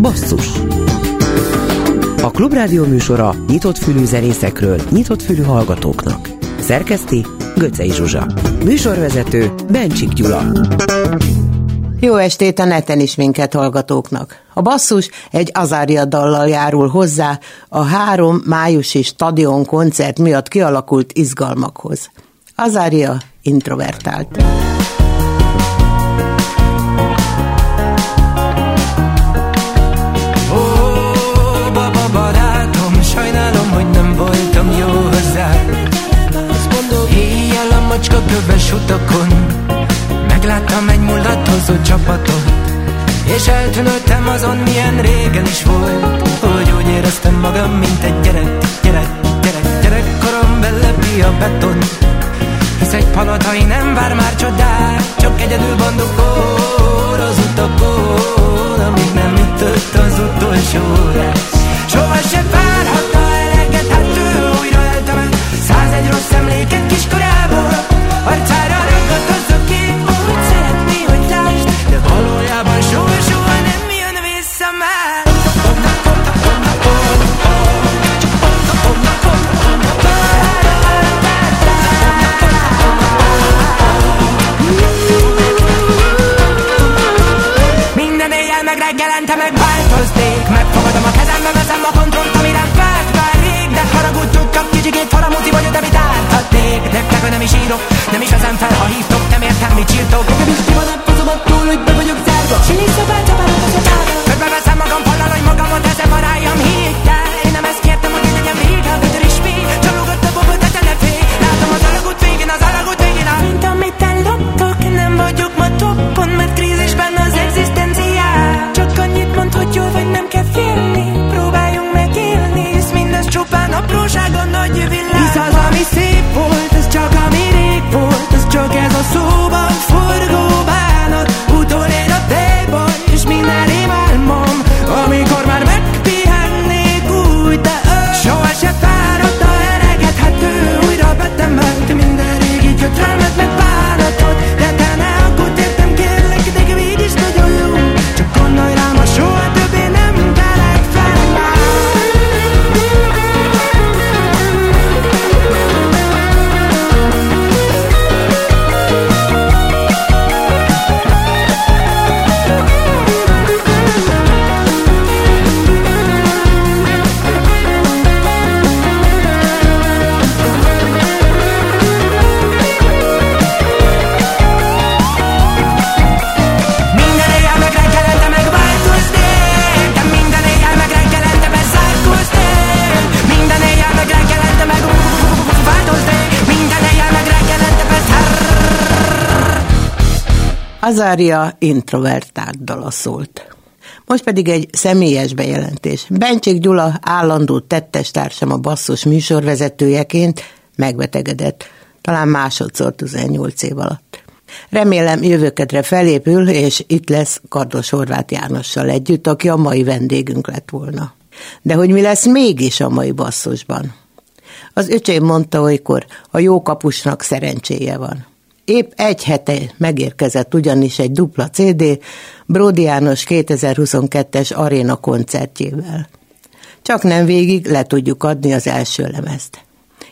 Basszus A Klubrádió műsora nyitott fülű zenészekről, nyitott fülű hallgatóknak. Szerkeszti Göcej Zsuzsa. Műsorvezető Bencsik Gyula. Jó estét a neten is minket hallgatóknak. A basszus egy Azária dallal járul hozzá a három májusi stadion koncert miatt kialakult izgalmakhoz. Azária introvertált. Macska köves utakon. Megláttam egy mulatozó csapatot És eltűnődtem azon, milyen régen is volt. Hogy úgy éreztem magam, mint egy gyerek, gyerek, gyerek Gyerekkorom belepi a beton. Hisz egy palotai nem vár már csodát Csak egyedül bandukor az utakon Amíg nem ütött az utolsó lesz Soha se várhatta eleget, hát ő újra eltemet Százegy rossz emléket kiskorából I'm tired. Nem is írok, nem is veszem fel, ha hívtok Nem értem, mit csírtok Azária introvertált dala. Most pedig egy személyes bejelentés. Bencsik Gyula állandó tettestársam a basszus műsorvezetőjeként megbetegedett, talán másodszor 18 év alatt. Remélem jövőkedre felépül, és itt lesz Kardos Horváth Jánossal együtt, aki a mai vendégünk lett volna. De hogy mi lesz mégis a mai basszusban? Az öcsém mondta olykor, a jó kapusnak szerencséje van. Épp egy hete megérkezett ugyanis egy dupla CD Bródi János 2022-es aréna koncertjével. Csak nem végig le tudjuk adni az első lemezt.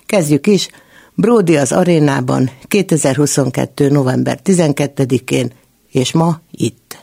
Kezdjük is, Bródi az arénában 2022. november 12-én, és ma itt.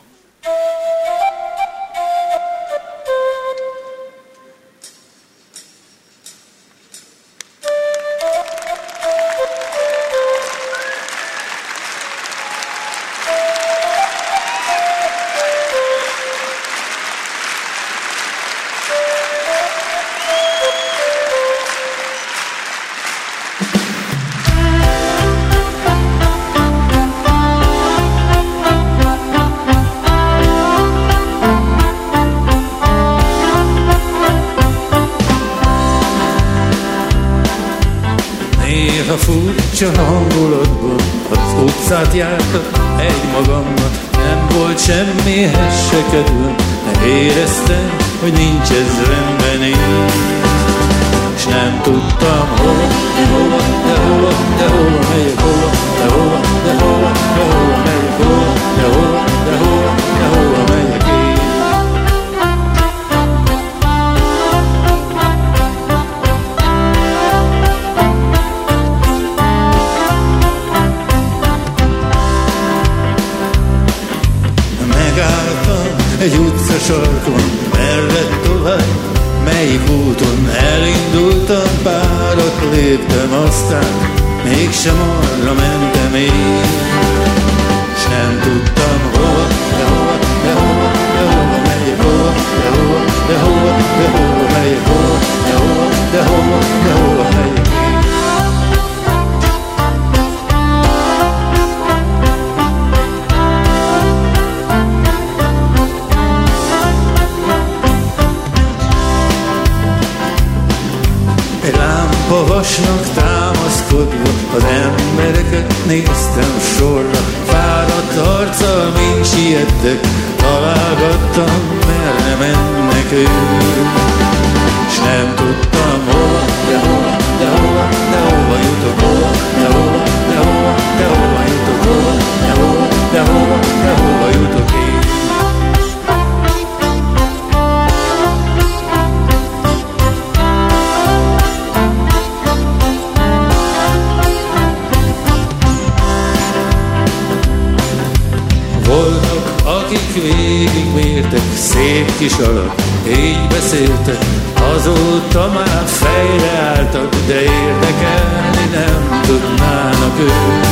Álltak, de érdekelni nem tudnának ők.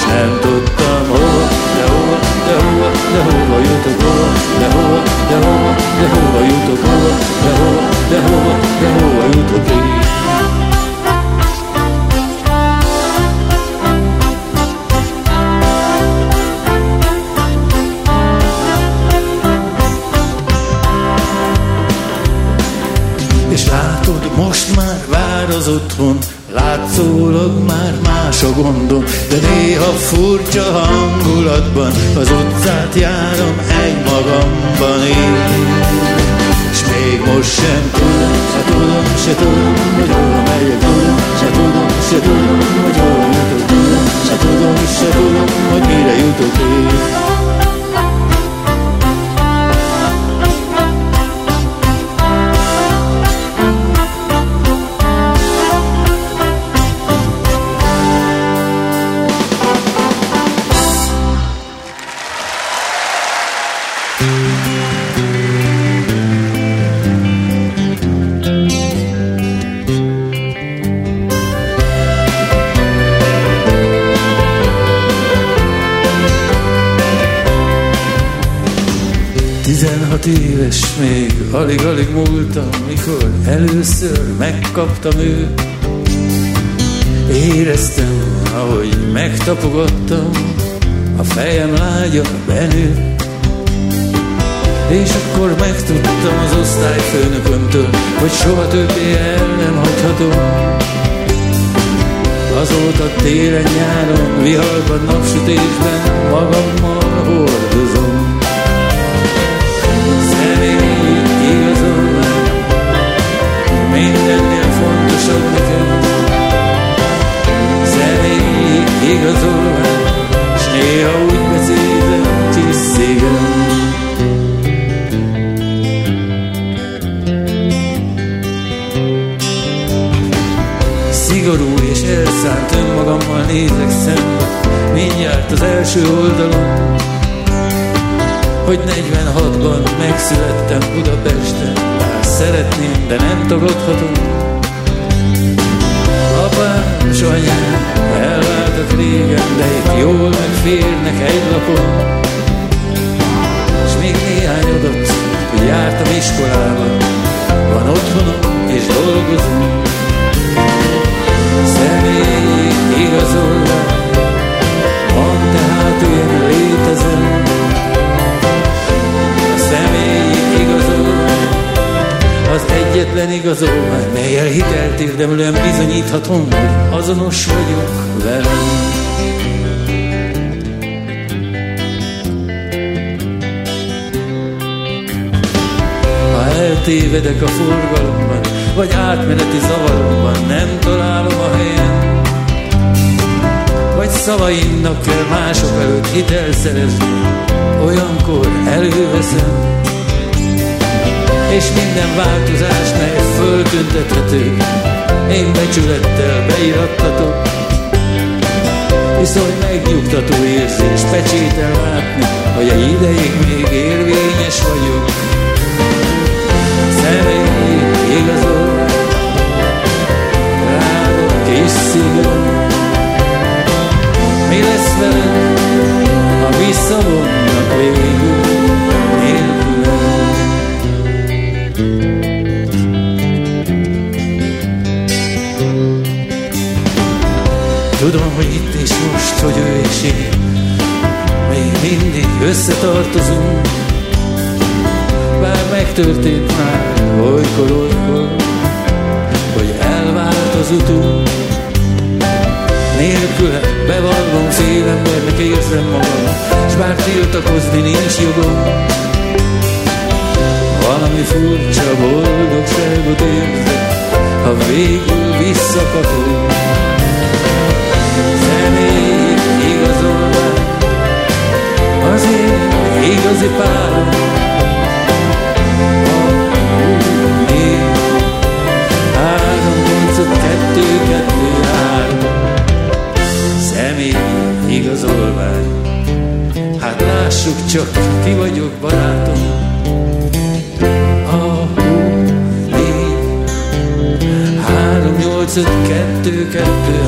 S nem tudtam hova, de hova, de hova, de hova jutok, hova, de hova, de hova, de hova jutok, hova, de hova, de hova, de hova jutok én. Látszólag már más a gondom, de néha furcsa hangulatban az utcát járom egy magamban én. S még most sem tudom, se tudom, se tudom, hogy hol megyek, tudom, se tudom, se tudom, hogy hol jutok, tudom, se tudom, se tudom, hogy mire jutok én. Alig-alig múltam, mikor először megkaptam őt. Éreztem, ahogy megtapogattam, a fejem lágya benőtt. És akkor megtudtam az osztályfőnökömtől, hogy soha többé el nem hagyhatom. Azóta télen-nyáron, viharban, napsütésben magammal hordozom. Mindennél fontosabb nekem. Zenéig igazolván, s néha úgy beszélem, tisztégem. Szigorú és elszánt önmagammal nézek szembe, mindjárt az első oldalon, hogy 46-ban megszülettem Budapesten, szeretném, de nem tagadhatom. Apám és anyám elváltak régen, de itt jól megférnek egy lapon. És még néhány adat, hogy jártam iskolába, van otthonom és dolgozom. Személyi igazolvány, van tehát én létezem, egyetlen igazolvány, melyel hitelt érdemlően bizonyíthatom, hogy azonos vagyok velem. Ha eltévedek a forgalomban, vagy átmeneti zavaromban, nem találom a helyen, vagy szavaimnak kell mások előtt hitel szerezni, olyankor előveszem és minden változás, mely föltüntethető, én becsülettel beirattatok. Viszont megnyugtató érzés pecsétel látni hogy egy ideig még érvényes vagyok. Személy igazol, rád kis szigor. Mi lesz veled, ha visszavonnak végül Tudom, hogy itt és most, hogy ő és én még mindig összetartozunk, bár megtörtént már olykor, olykor, hogy elvált az utunk. Nélküle bevallom félembernek érzem magam, s bár tiltakozni nincs jogom, valami furcsa boldogságot érzek, ha végül visszakapom. Az én igazi. Négy, három, nyolc, kettő, kettő, három. Személy igazolvány. Hát lássuk csak, ki vagyok barátom. A négy, három, nyolc, öt, kettő, kettő,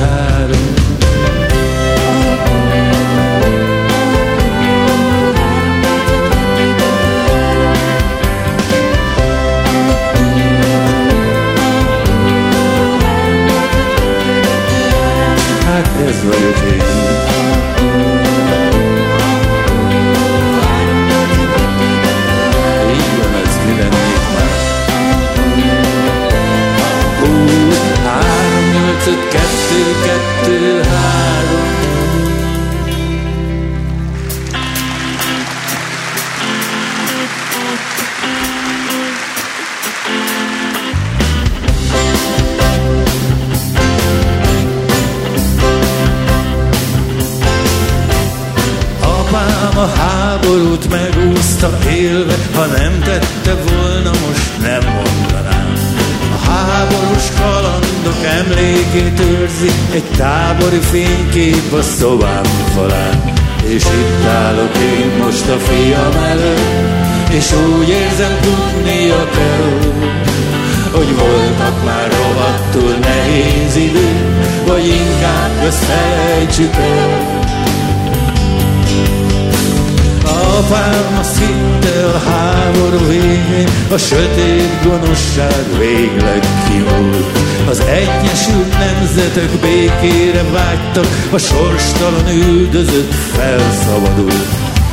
vágytak, a sorstalan üldözött felszabadult.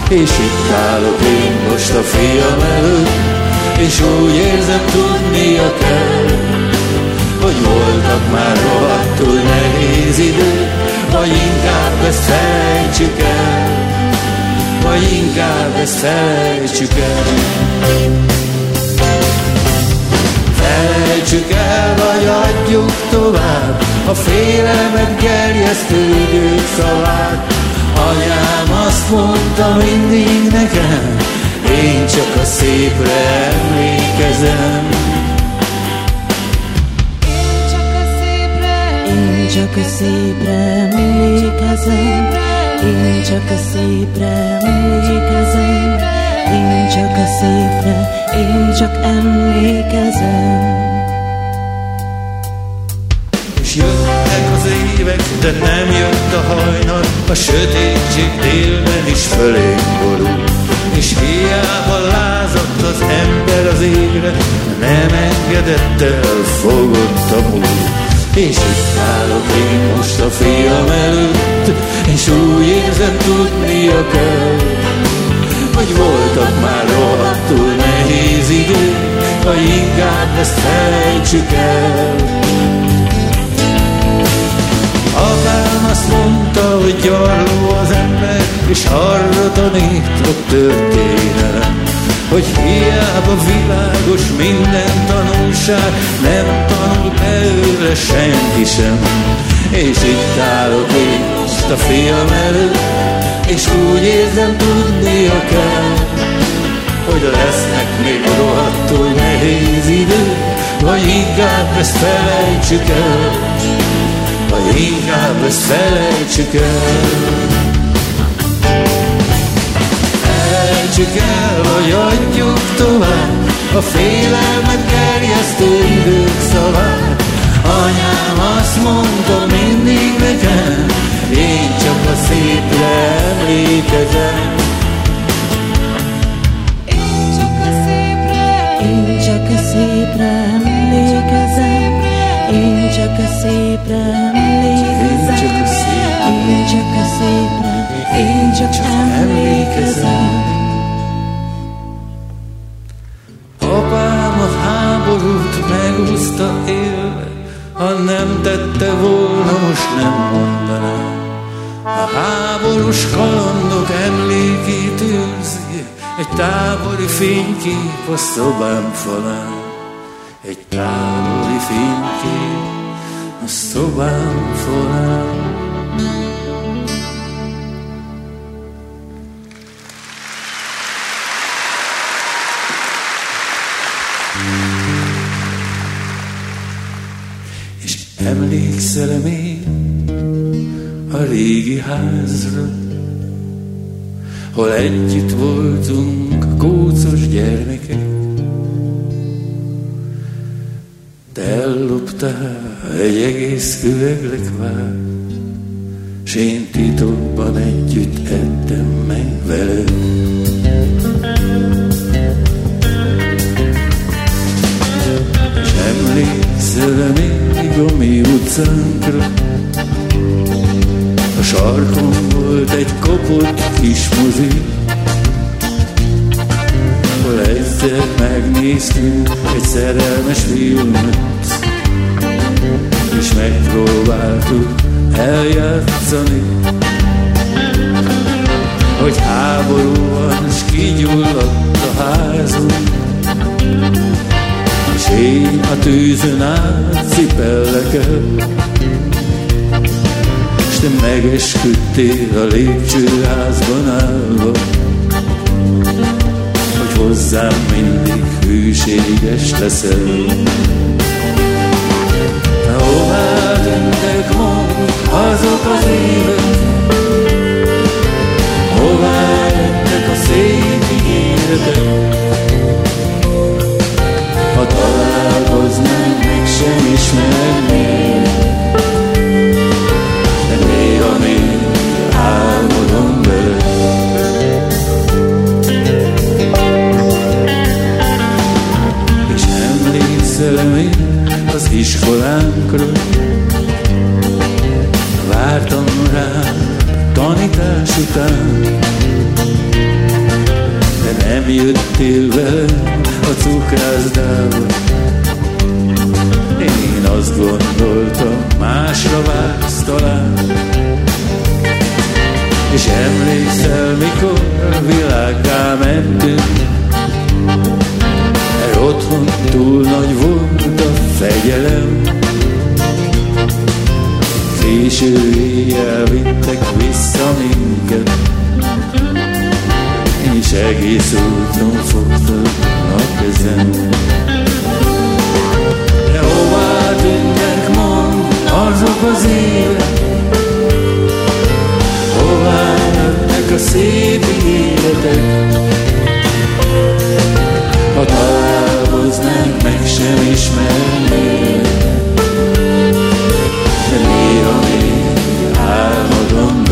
És itt állok én most a fiam előtt, és úgy érzem tudnia kell, hogy voltak már rohadtul nehéz idő, vagy inkább ezt felejtsük el vagy inkább ezt felejtsük el. Felejtsük el, vagy adjuk tovább a félelmet gerjesztő idők szavát. Anyám azt mondta mindig nekem, én csak a szépre emlékezem. Én csak a szépre emlékezem, én csak a szépre emlékezem, én csak a szépre, én csak emlékezem. Jöttek az évek, de nem jött a hajnal, a sötétség délben is fölénk borul. És hiába lázadt az ember az égre, nem engedett el, fogott a múlt. És itt állok én most a fiam előtt, és úgy érzem tudnia kell, hogy voltak már rohadtul nehéz idő, vagy inkább ezt felejtsük el. Azt mondta, hogy gyarló az ember, és arra tanít a történelem, hogy hiába világos minden tanulság, nem tanul belőle senki sem. És itt állok én most a fiam előtt, és úgy érzem tudnia kell, hogy lesznek még rohadtul nehéz idő, vagy inkább ezt felejtsük el, inkább ezt felejtsük el. felejtsük el, vagy adjuk tovább a félelmet gerjesztő idők szavát. Anyám azt mondta mindig nekem, én csak a szépre emlékezem. Én csak a szépre, én csak a szépre szépre emlékezem. Én csak a szépre, én csak emlékezem. Apám a háborút megúszta élve, ha nem tette volna, most nem mondanám. A háborús kalandok emlékét őrzi, egy távoli fénykép a szobám falán. Egy távoli fénykép szobám falán. És emlékszel még a régi házra, hol együtt voltunk kócos gyermekek. Te elloptál egy egész küveglekvár, s én titokban együtt ettem meg veled. És emlékszel még a mi utcánkra, a sarkon volt egy kopott kis mozi, ahol egyszer megnéztünk egy szerelmes filmet, és megpróbáltuk eljátszani, hogy háború van, s kigyulladt a házunk, és én a tűzön át cipellek el, s te megesküdtél a lépcsőházban állva, hogy hozzám mindig hűséges leszel. Hová tűntek azok az évek, hová lettek a szép ígéretek, ha találkoznánk, sem ismernék. De néha még álmodom még az iskolánkra, vártam rá tanítás után, de nem jöttél velem a cukrászdába. Én azt gondoltam, másra vársz talán. És emlékszel, mikor világgá mentünk, mert otthon túl nagy volt a fegyelem. Késő éjjel vittek vissza minket, és egész úton fogtak a kezem. De hová tűntek mond azok az évek, hová jöttek a szép életek, találkoznánk, meg sem ismernék. De néha még álmodom.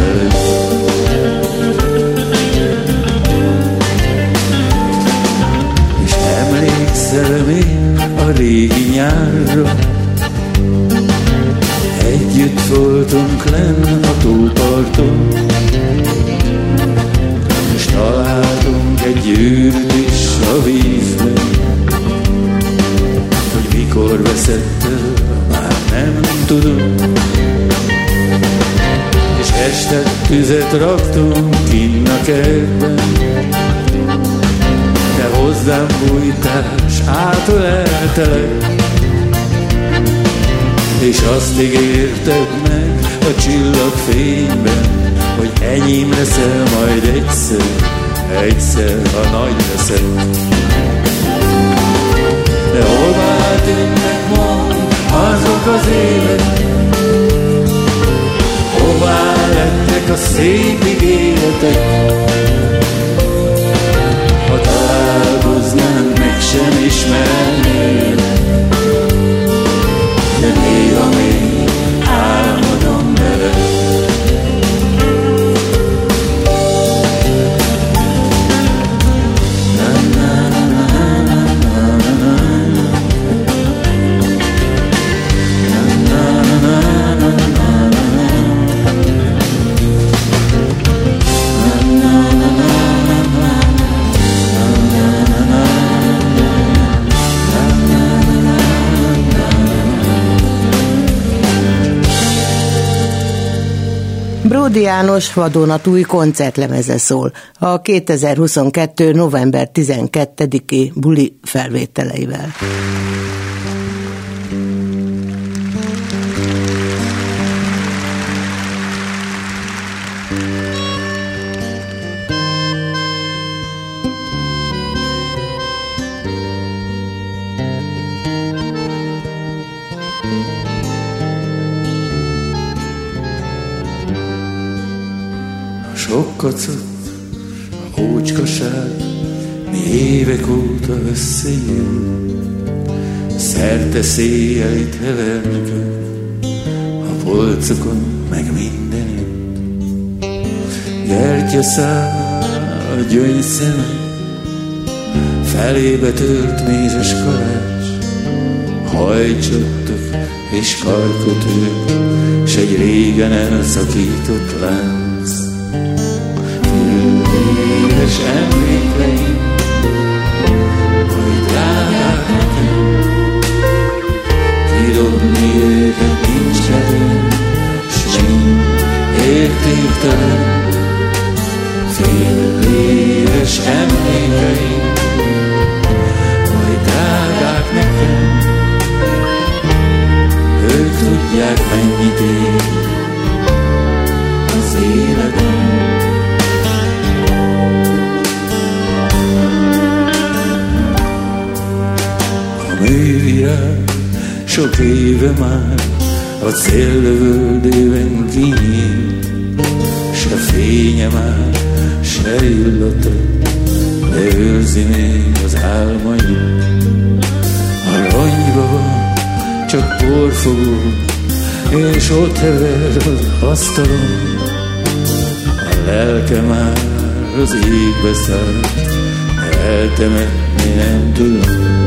És emlékszel még a régi nyárra, Együtt voltunk lenn a tóparton, és találtunk egy gyűrűt is a vízben, mikor veszett már nem tudom. És este tüzet raktunk kinn a kertben, te hozzám bújtál, s átöleltelek, és azt ígérted meg a csillagfényben, hogy enyém leszel majd egyszer, egyszer, ha nagy leszel de hová tűnnek ma azok az évek? Hová lettek a szép ígéretek? Ha találkoznánk, meg sem ismernének, de néha Sódi János vadonatúj koncertlemeze szól a 2022. november 12-i buli felvételeivel. Sok kacat, a hócskaság, mi évek óta összejön. Szerte széjjel hevernek a polcokon, meg minden. Gyertyaszál a gyöngyszemek, felébe tört mézes kalács, hajcsottak és karkötők, s egy régen elszakított lánc. Emlékeim, hogy drágák nekem, kidobni őket nincs erőm, s mind értéktelen. Hogy drágák nekem, ők tudják mennyit ér az életem. Művirág sok éve már a céllövöldében kinyílt, se fénye már, se illata, de őrzi még az álmait. A ronyba van csak porfogó, és ott hever az asztalon. A lelke már az égbe szállt, eltemetni nem tudom.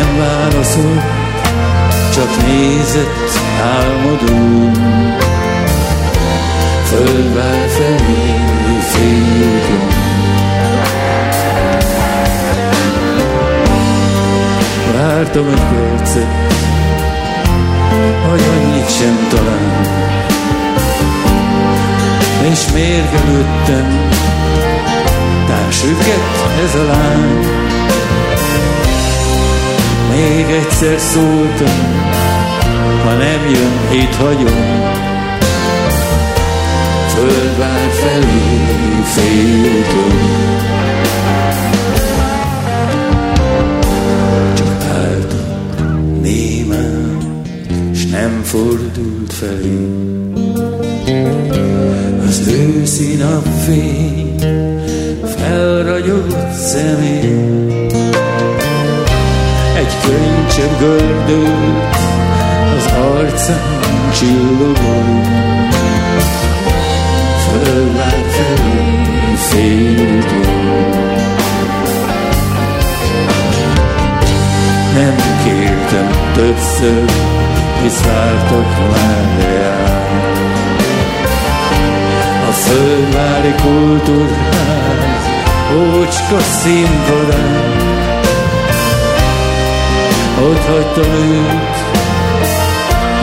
Nem válaszol, csak nézett álmodó. Földvár felé féltem. Vártam egy percet, hogy annyit sem talán. És mérgelődtem, társüket ez a lány. Még egyszer szóltam, ha nem jön, itt hagyom. Földvár felé féltem. Csak álltam némán, s nem fordult felé. Az őszi napfény felragyogott szemén. Könycsepp gördült az arcán csillogó. Földvár felé félúton. Nem kértem többször, hisz vártak már reál. A földvári kultúrház, ócska színpadán. Ott hagytam őt,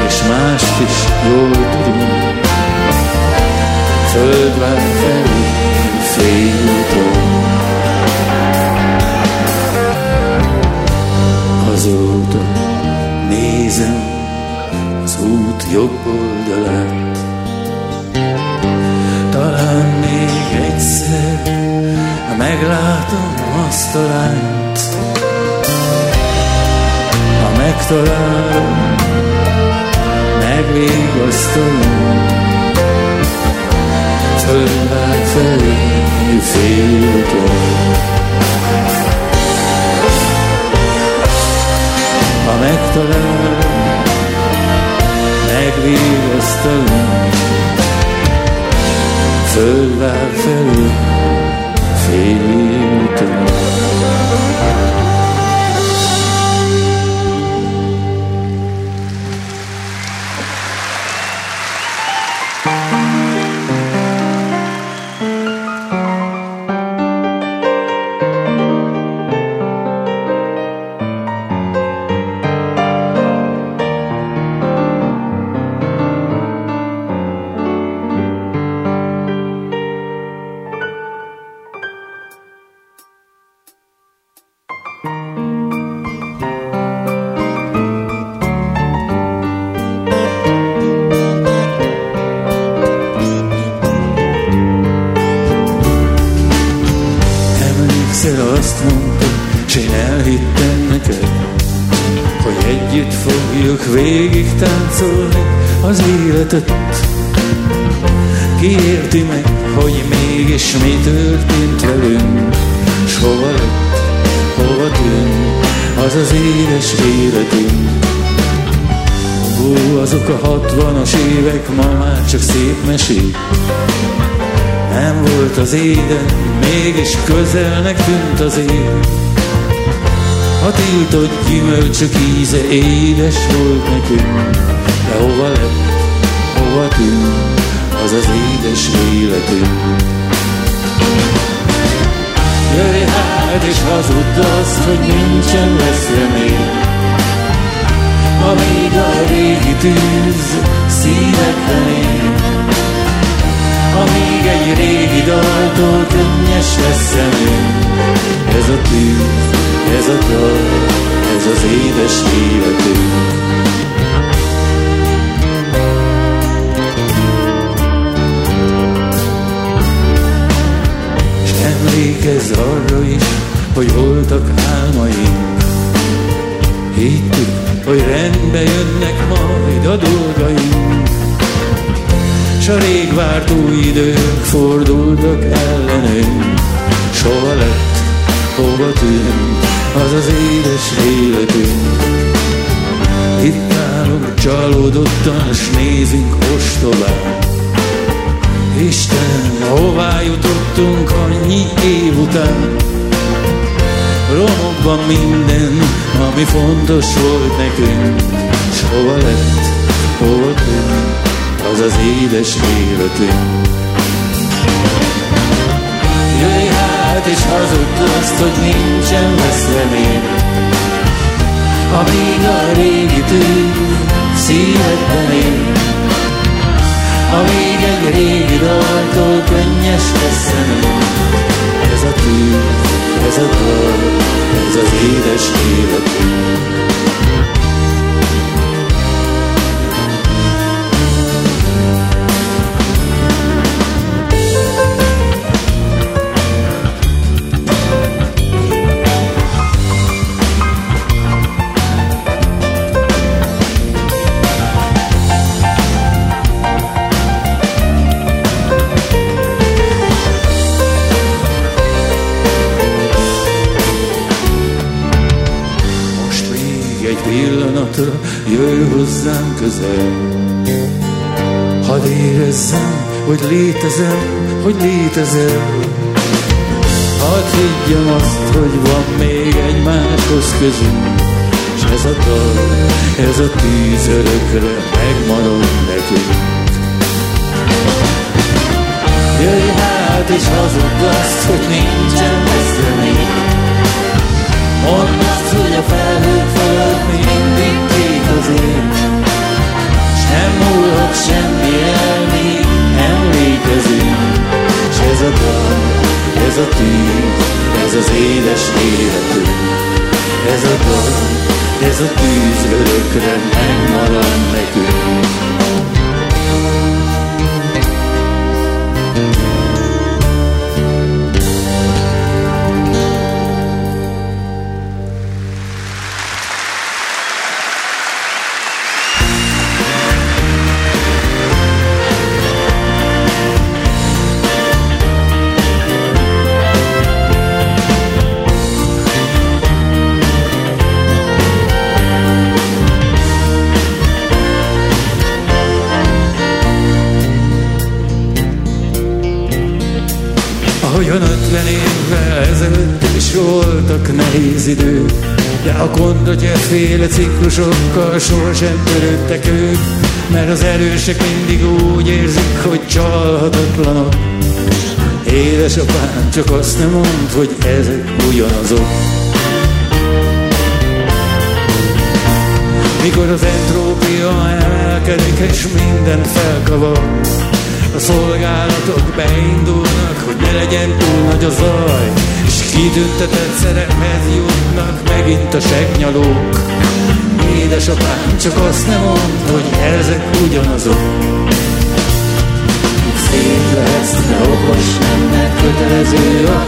és mást is jól tudunk. Földvár felé félúton. Azóta nézem az út jobb oldalát. Talán még egyszer meglátom azt a lányt. Megtalálom, megvégasztalom, földvár felé félúton. Ha megtalálom, megvégasztalom, földvár felé félúton. Együtt fogjuk végig táncolni az életet. Ki meg, hogy mégis mi történt velünk, s hova lett, hova tűnt az az édes életünk. Hú, azok a hatvanas évek ma már csak szép mesék, nem volt az éden, mégis közelnek tűnt az ég. A tiltott gyümölcsök íze édes volt nekünk, de hova lett, hova tűnt az az édes életünk. Jöjj hát és hazudd azt, hogy nincsen lesz remény, amíg a régi tűz szívedben él. Amíg egy régi daltól könnyes lesz szemünk Ez a tűz, ez a dal, ez az édes életünk S emlékezz arra is, hogy voltak álmaink Hittük, hogy rendbe jönnek majd a dolgaink. S a rég várt új idők fordultak ellenünk, soha lett, hova tűnt az az édes életünk. Itt állunk csalódottan, s nézünk ostobán, Isten, hová jutottunk annyi év után? Romokban minden, ami fontos volt nekünk, S hova lett, hova tűnt, az az édes életünk. Jöjj hát és hazudd azt, hogy nincsen lesz remény, Amíg a régi tűz szívedben él, amíg egy régi daltól könnyes lesz Ez a tűz, ez a dal, ez az édes életünk. Pillanatra jöjj hozzám közel. Hadd érezzem, hogy létezem, hogy létezel. Hadd higgyem azt, hogy van még egy máshoz közünk, és ez a dal, ez a tűz örökre megmarad nekünk. Jöjj hát és hazudd azt, hogy nincsen lesz remény, Mondd azt, hogy a felhők fölött mindig kék az ég? S nem múlhat semmi el, míg emlékezünk S ez a dal, ez a tűz, ez az édes életünk Ez a dal, ez a tűz örökre megmarad nekünk féle ciklusokkal sohasem törődtek ők, mert az erősek mindig úgy érzik, hogy csalhatatlanok. Édesapám csak azt nem mond, hogy ezek ugyanazok. Mikor az entrópia emelkedik és minden felkavar, a szolgálatok beindulnak, hogy ne legyen túl nagy a zaj, Kitüntetett szerephez jutnak megint a segnyalók. Édesapám, csak azt nem mond, hogy ezek ugyanazok. Szép lesz, de okos nem, mert kötelező a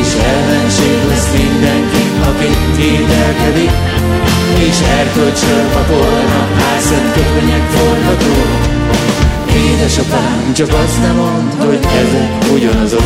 és ellenség lesz mindenki, aki kételkedik, és erkölcsről papolnak, álszent köpönyek forgató. Édesapám, csak azt nem mond, hogy ezek ugyanazok.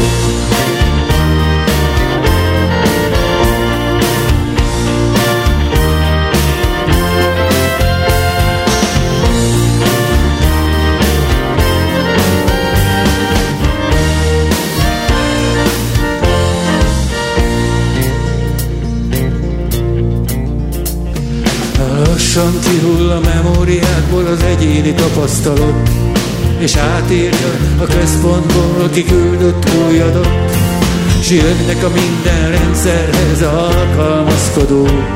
Lassan kihull a memóriákból az egyéni tapasztalat, és átírja a központból kiküldött új adat, s jönnek a minden rendszerhez alkalmazkodók.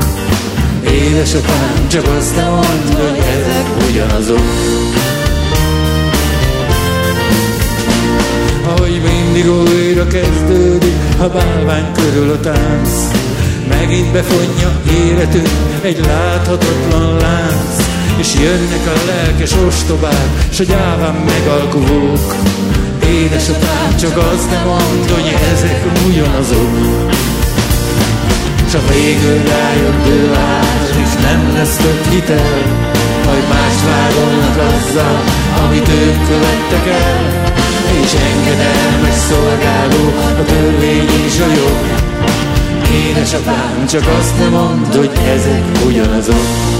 Édesapám, csak azt nem mondd, hogy ezek ugyanazok. Ahogy mindig újra kezdődik, a bálvány körül a tánc, Megint befonja életünk egy láthatatlan lánc, és jönnek a lelkes ostobák, s a gyáván megalkuvók. Édesapám, csak azt nem mond, hogy ezek ugyanazok. Csak végül rájött ő neked is nem lesz több hitel, majd más vádolnak azzal, amit ők követtek el. És engedelmes szolgáló a törvény és a jog. Édesapám, csak azt nem mondd, hogy ezek ugyanazok.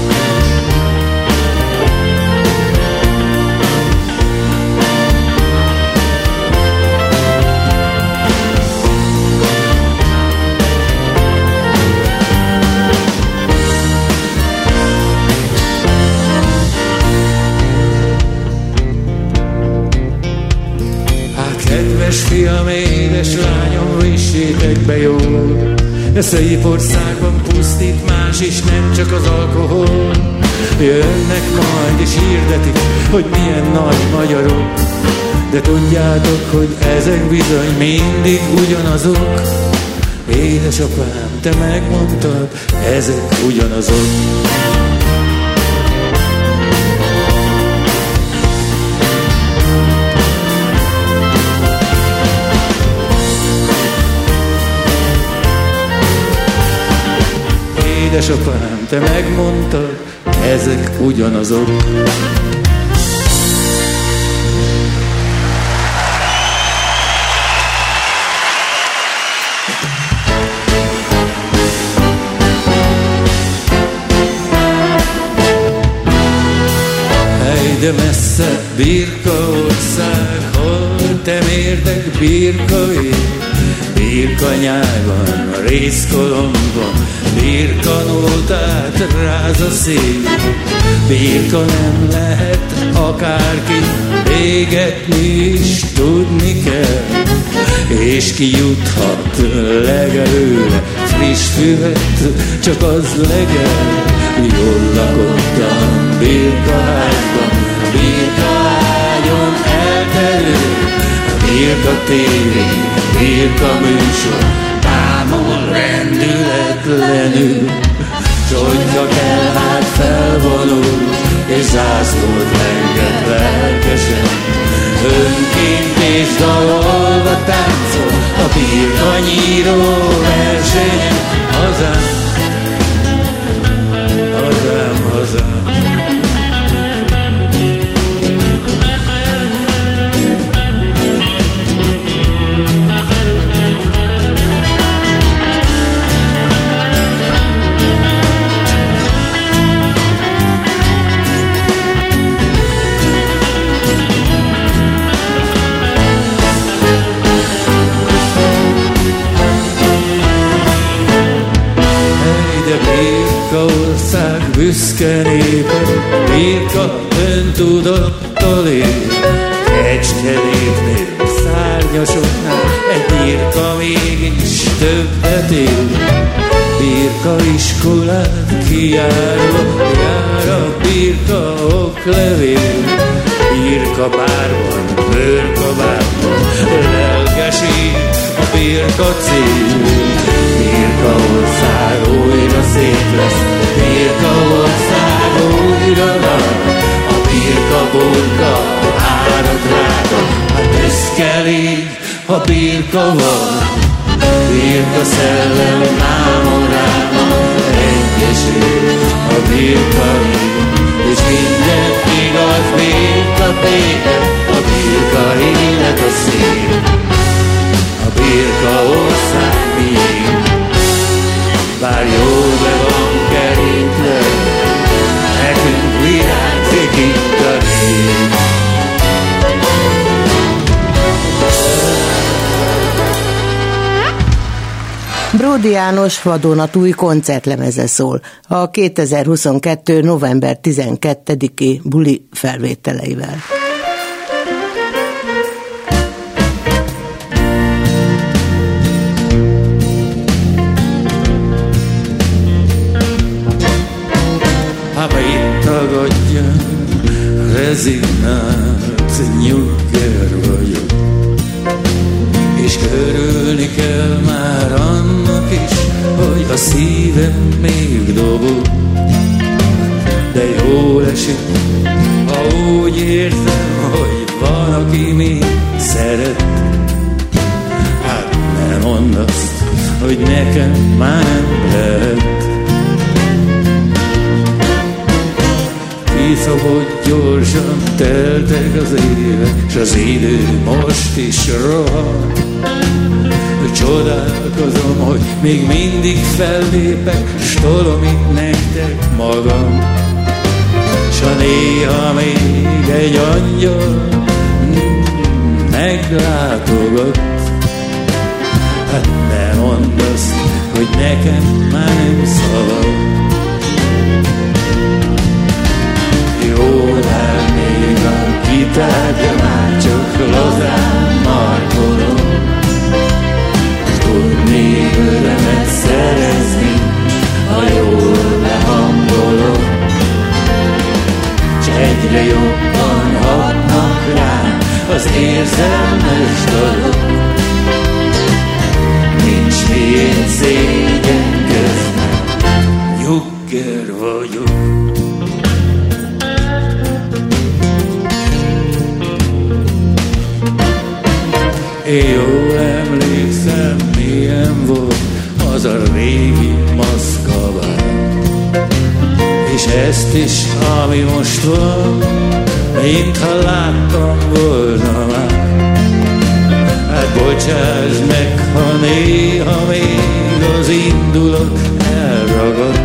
Kedves fiam, édes lányom, vissétek be jól. E szép országban pusztít más is, nem csak az alkohol. Jönnek majd és hirdetik, hogy milyen nagy magyarok. De tudjátok, hogy ezek bizony mindig ugyanazok. Édesapám, te megmondtad, ezek ugyanazok. Édesapám, te megmondtad, ezek ugyanazok. Hely, de messze birka ország, hol te mérdek birka ég. Birkanyágon, részkolomban, birkanótát ráz a szél. Birka nem lehet akárki, égetni is tudni kell. És ki juthat legelőle friss füvet, csak az legel. Jól lakottam birkaházban, birkahágyon elterül, birka tévé, Birka műsor, támol rendületlenül, hogyha kell, hát felvonul, és zászlót lenget lelkesen. Önként és dalolva táncol, a birka nyíró versenyen, hazám, büszke népe, birka öntudattal él. Kecskenéknél, szárnyasoknál egy birka mégis többet él. Birka iskolát kiárva, jár a birka oklevél. Birka bárban, bőrkabátban, lelkesít a birka cél. Birka ország újra szép lesz, Birka ország újra nagy, a birka burka árad rága, hát büszke légy, ha birka van. Birka szellem mámoráma, egyesül a birka és minden igaz, birka béke, a birka élet a szép, a birka ország miénk. Bár jó be van Bródi János vadonatúj koncertlemeze szól a 2022. november 12-i buli felvételeivel. tagadja, rezignált nyugger vagyok. És örülni kell már annak is, hogy a szívem még dobog. De jól esik, ha úgy érzem, hogy van, aki még szeret. Hát nem mondd azt, hogy nekem már nem lehet. Éjszakot gyorsan teltek az évek, S az idő most is rohan. Csodálkozom, hogy még mindig fellépek, S tolom itt nektek magam. S a néha még egy angyal meglátogat. Hát ne mondd azt, hogy nekem már nem szabad. Jól elmégy a kitárgya, már csak lazán markolom. Tudni örömet szerezni, ha jól behangolom. S egyre jobban hatnak rám az érzelmes dalok. Nincs miért szégyenkeznem, nyugger vagyok. Jól emlékszem, milyen volt az a régi maszkabár. És ezt is, ami most van, mintha láttam volna már. Hát bocsáss meg, ha néha még az indulat elragad.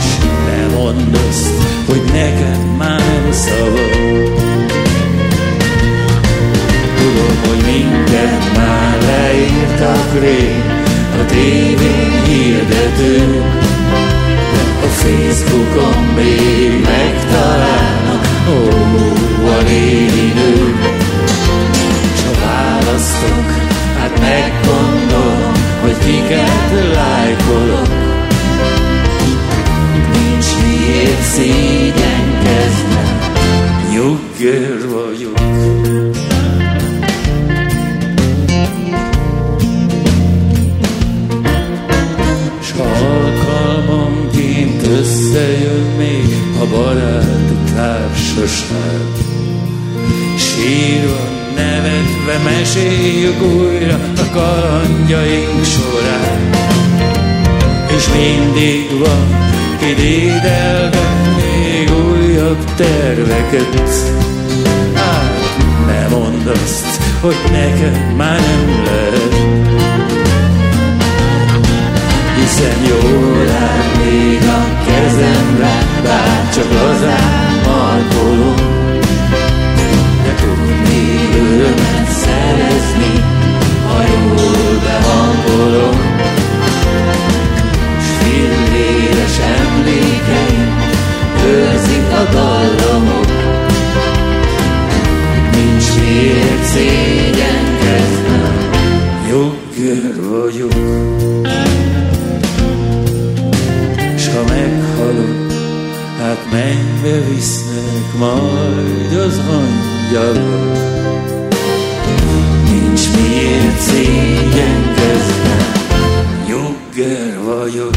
S ne mondd azt, hogy nekem már nem szabad. Hogy mindent már leírtak rég. A tévén hirdető De a Facebookon még megtalálnak Ó, a régi nő S ha választok, hát meggondolom Hogy kiket lájkolok. Nincs miért szégyenkeznem baráti társaság. Sírva, nevetve meséljük újra a kalandjaink során. És mindig van, ki dédelget még újabb terveket. Hát ne mondd azt, hogy nekem már nem lehet. Hiszen jól áll még a kezemre, bár csak lazán markolom. De tudni örömet szerezni, ha jól behangolom. S filléres emlékeim őrzik a dallamok. Nincs miért szégyenkeznem, jogger vagyok. Hát mennybe visznek majd az angyalok. Nincs miért szégyenkeznem, jogger vagyok.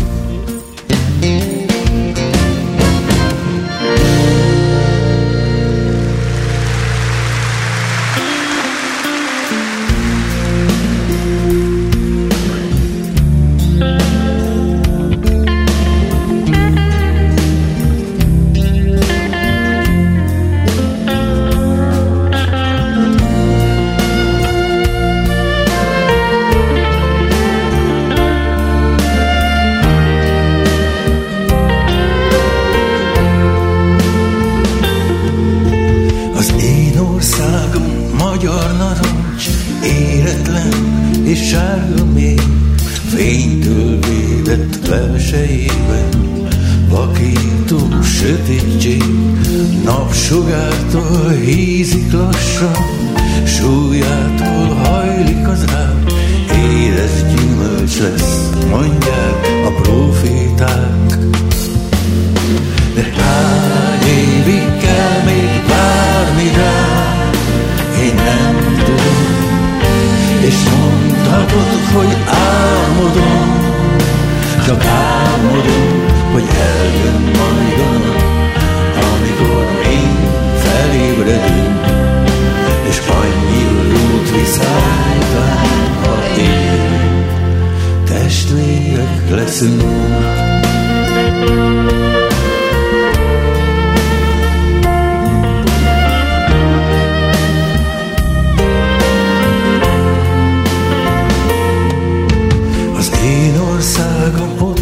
sagam o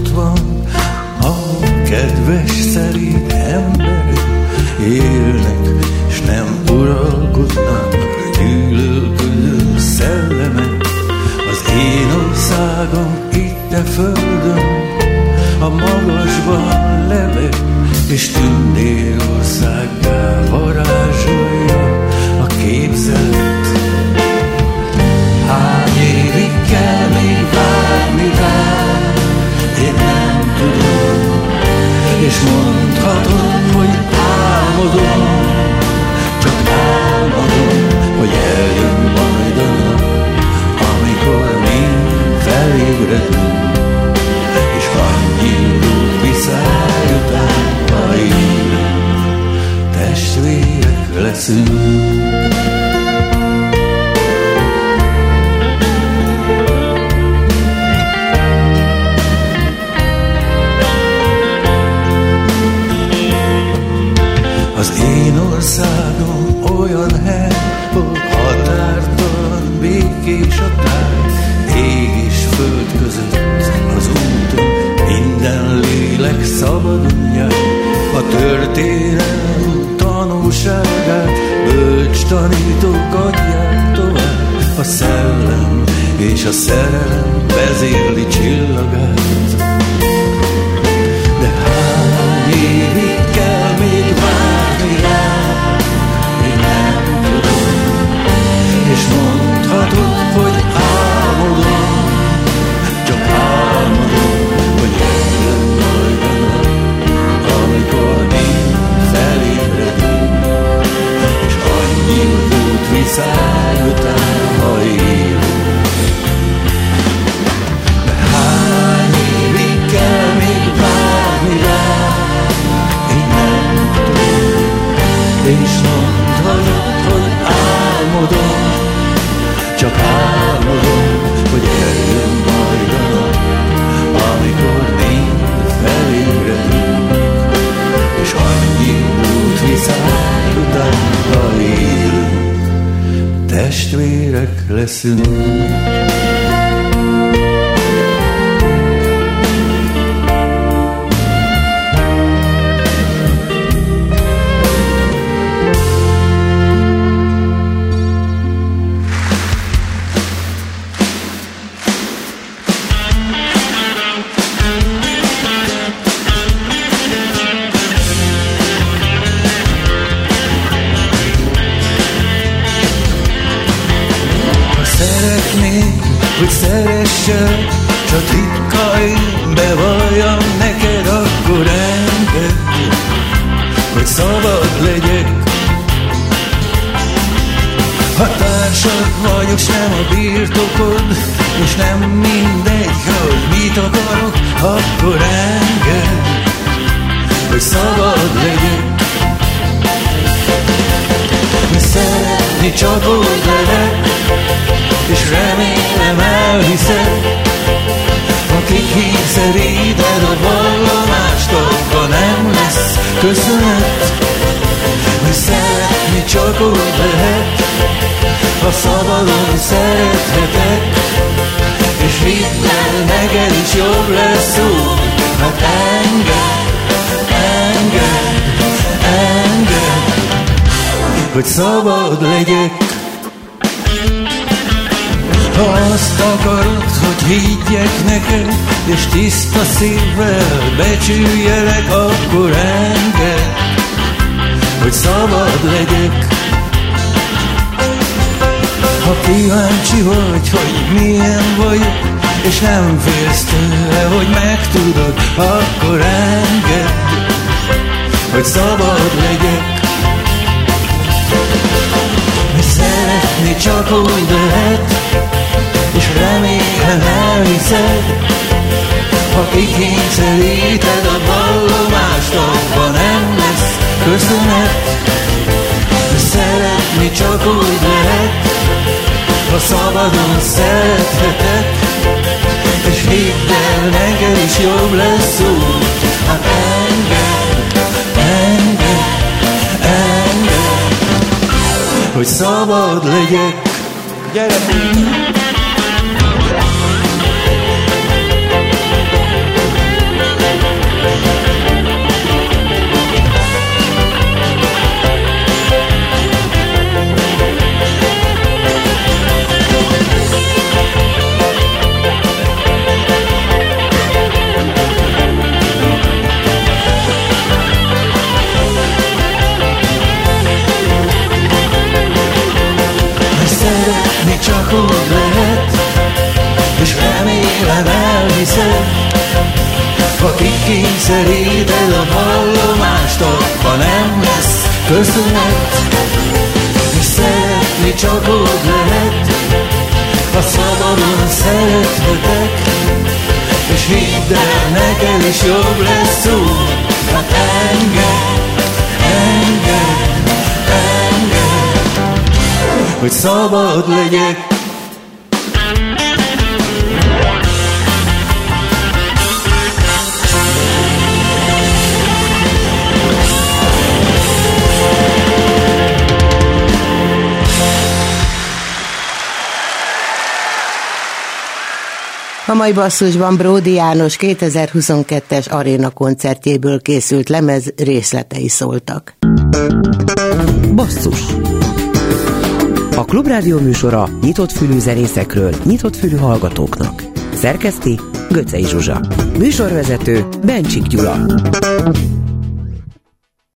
úgy lehet, és remélem elhiszed, ha kikényszeríted a vallomást, abban nem lesz köszönet, hogy szeretni csak úgy lehet, ha szabadon szerethetek, és hidd el, neked is jobb lesz úgy, hát engedd, hogy szabad legyek. Ha azt akarod, hogy higgyek neked, és tiszta szívvel becsüljelek, akkor engedd, hogy szabad legyek. Ha kíváncsi vagy, hogy milyen vagyok, és nem félsz tőle, hogy megtudod, akkor engedd, hogy szabad legyek. Szeretni csak úgy lehet, és remélem elhiszed, ha kikényszeríted a vallomást, abban nem lesz köszönet. Szeretni csak úgy lehet, ha szabadon szerethetek, és hidd el, neked is jobb lesz úgy, hát hogy szabad legyek. Gyere, elhiszed, ha kikényszeríted a vallomást, ha nem lesz köszönet, és szeretni csak úgy lehet, ha szabadon szerethetek, és hidd el, neked is jobb lesz úgy, hát engem, engem, engem, hogy szabad legyek. A mai basszusban Bródi János 2022-es aréna koncertjéből készült lemez részletei szóltak. Basszus A Klubrádió műsora nyitott fülű zenészekről, nyitott fülű hallgatóknak. Szerkeszti Göcej Zsuzsa. Műsorvezető Bencsik Gyula.